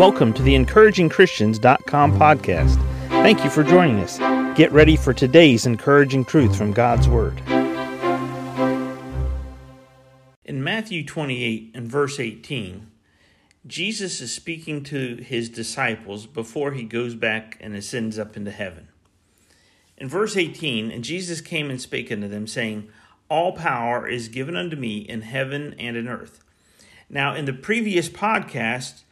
Welcome to the encouragingchristians.com podcast. Thank you for joining us. Get ready for today's encouraging truth from God's Word. In Matthew 28 and verse 18, Jesus is speaking to his disciples before he goes back and ascends up into heaven. In verse 18, and Jesus came and spake unto them, saying, All power is given unto me in heaven and in earth. Now, in the previous podcast,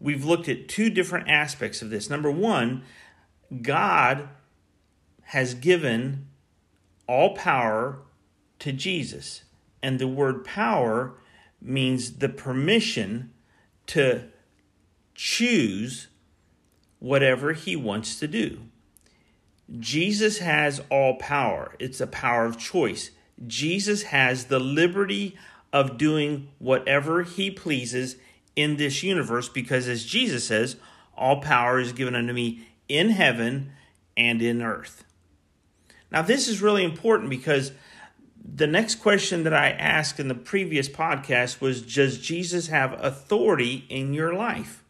we've looked at two different aspects of this. Number one, God has given all power to Jesus. And the word power means the permission to choose whatever he wants to do. Jesus has all power, it's a power of choice. Jesus has the liberty of doing whatever he pleases in this universe because, as Jesus says, all power is given unto me in heaven and in earth. Now, this is really important because the next question that I asked in the previous podcast was Does Jesus have authority in your life?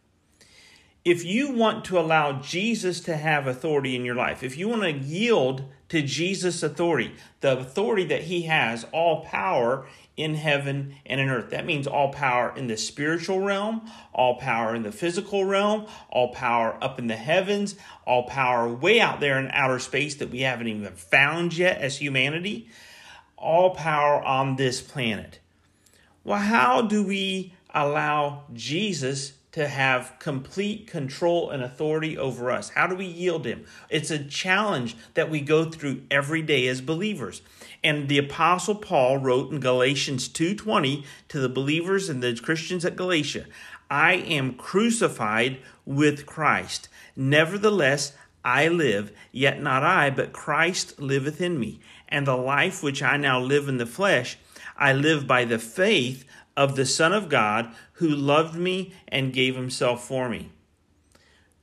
If you want to allow Jesus to have authority in your life, if you want to yield to Jesus' authority, the authority that he has, all power in heaven and in earth. That means all power in the spiritual realm, all power in the physical realm, all power up in the heavens, all power way out there in outer space that we haven't even found yet as humanity, all power on this planet. Well, how do we allow Jesus to have complete control and authority over us? How do we yield him? It's a challenge that we go through every day as believers. And the apostle Paul wrote in Galatians 2:20 to the believers and the Christians at Galatia, I am crucified with Christ. Nevertheless, I live, yet not I, but Christ liveth in me. And the life which I now live in the flesh, I live by the faith of the Son of God who loved me and gave himself for me.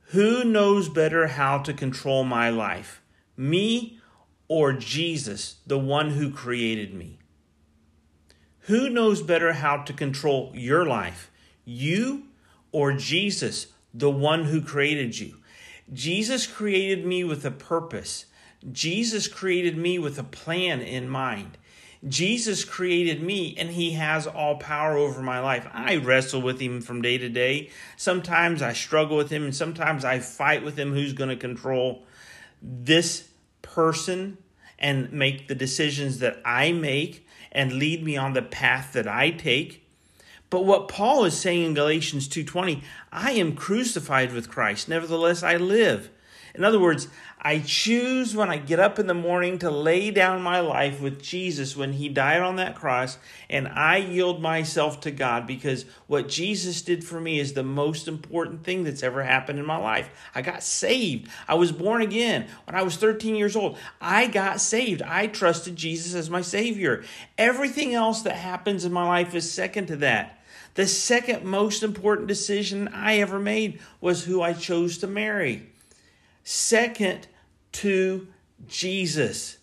Who knows better how to control my life? Me or Jesus, the one who created me? Who knows better how to control your life? You or Jesus, the one who created you? Jesus created me with a purpose. Jesus created me with a plan in mind. Jesus created me and he has all power over my life. I wrestle with him from day to day. Sometimes I struggle with him and sometimes I fight with him who's going to control this person and make the decisions that I make and lead me on the path that I take. But what Paul is saying in Galatians 2:20, I am crucified with Christ, nevertheless I live. In other words, I choose when I get up in the morning to lay down my life with Jesus when he died on that cross, and I yield myself to God because what Jesus did for me is the most important thing that's ever happened in my life. I got saved. I was born again when I was 13 years old. I got saved. I trusted Jesus as my Savior. Everything else that happens in my life is second to that. The second most important decision I ever made was who I chose to marry second to Jesus.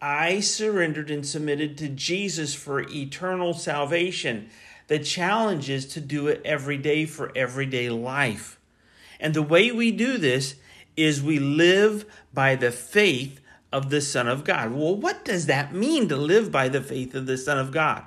I surrendered and submitted to Jesus for eternal salvation. The challenge is to do it every day for everyday life. And the way we do this is we live by the faith of the Son of God. Well, what does that mean to live by the faith of the Son of God?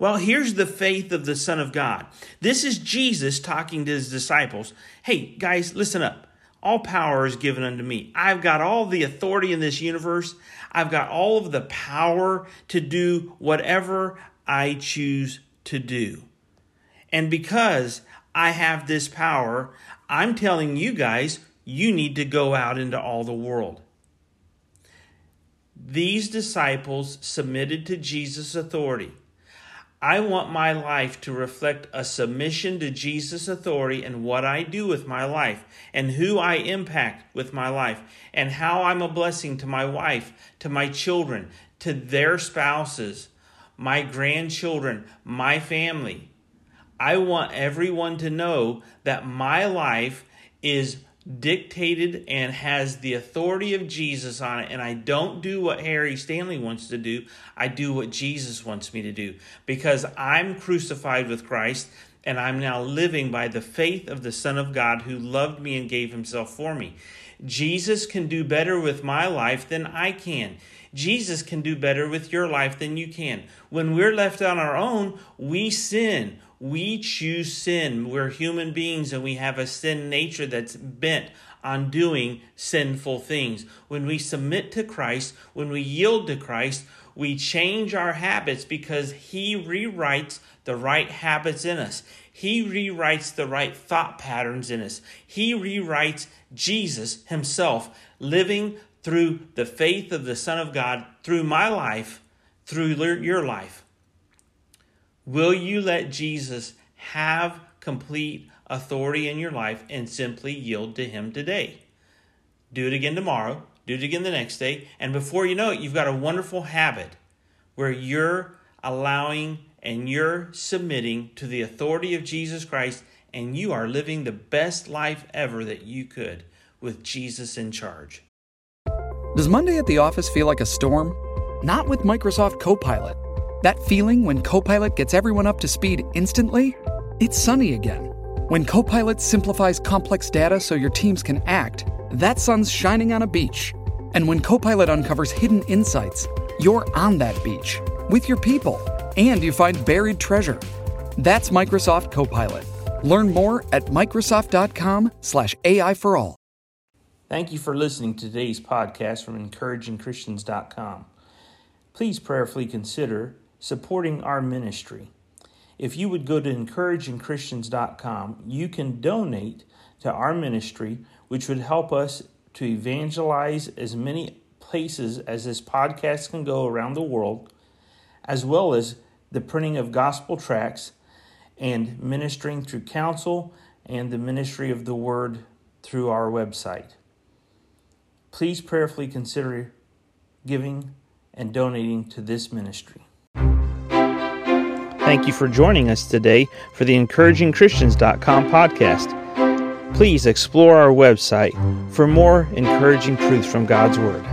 Well, here's the faith of the Son of God. This is Jesus talking to his disciples. Hey, guys, listen up. All power is given unto me. I've got all the authority in this universe. I've got all of the power to do whatever I choose to do. And because I have this power, I'm telling you guys, you need to go out into all the world. These disciples submitted to Jesus' authority. I want my life to reflect a submission to Jesus' authority and what I do with my life and who I impact with my life and how I'm a blessing to my wife, to my children, to their spouses, my grandchildren, my family. I want everyone to know that my life is dictated and has the authority of Jesus on it, and I don't do what Harry Stanley wants to do. I do what Jesus wants me to do because I'm crucified with Christ and I'm now living by the faith of the Son of God who loved me and gave himself for me. Jesus can do better with my life than I can. Jesus can do better with your life than you can. When we're left on our own, we sin. We choose sin. We're human beings and we have a sin nature that's bent on doing sinful things. When we submit to Christ, when we yield to Christ, we change our habits because He rewrites the right habits in us. He rewrites the right thought patterns in us. He rewrites Jesus Himself living through the faith of the Son of God, through my life, through your life. Will you let Jesus have complete authority in your life and simply yield to Him today? Do it again tomorrow do it again the next day. And before you know it, you've got a wonderful habit where you're allowing and you're submitting to the authority of Jesus Christ and you are living the best life ever that you could with Jesus in charge. Does Monday at the office feel like a storm? Not with Microsoft Copilot. That feeling when Copilot gets everyone up to speed instantly? It's sunny again. When Copilot simplifies complex data so your teams can act, that sun's shining on a beach. And when Copilot uncovers hidden insights, you're on that beach with your people and you find buried treasure. That's Microsoft Copilot. Learn more at Microsoft.com/slash AI for all. Thank you for listening to today's podcast from encouragingchristians.com. Please prayerfully consider supporting our ministry. If you would go to encouragingchristians.com, you can donate to our ministry, which would help us to evangelize as many places as this podcast can go around the world, as well as the printing of gospel tracts and ministering through counsel and the ministry of the word through our website. Please prayerfully consider giving and donating to this ministry. Thank you for joining us today for the encouragingchristians.com podcast please explore our website for more encouraging truths from God's Word.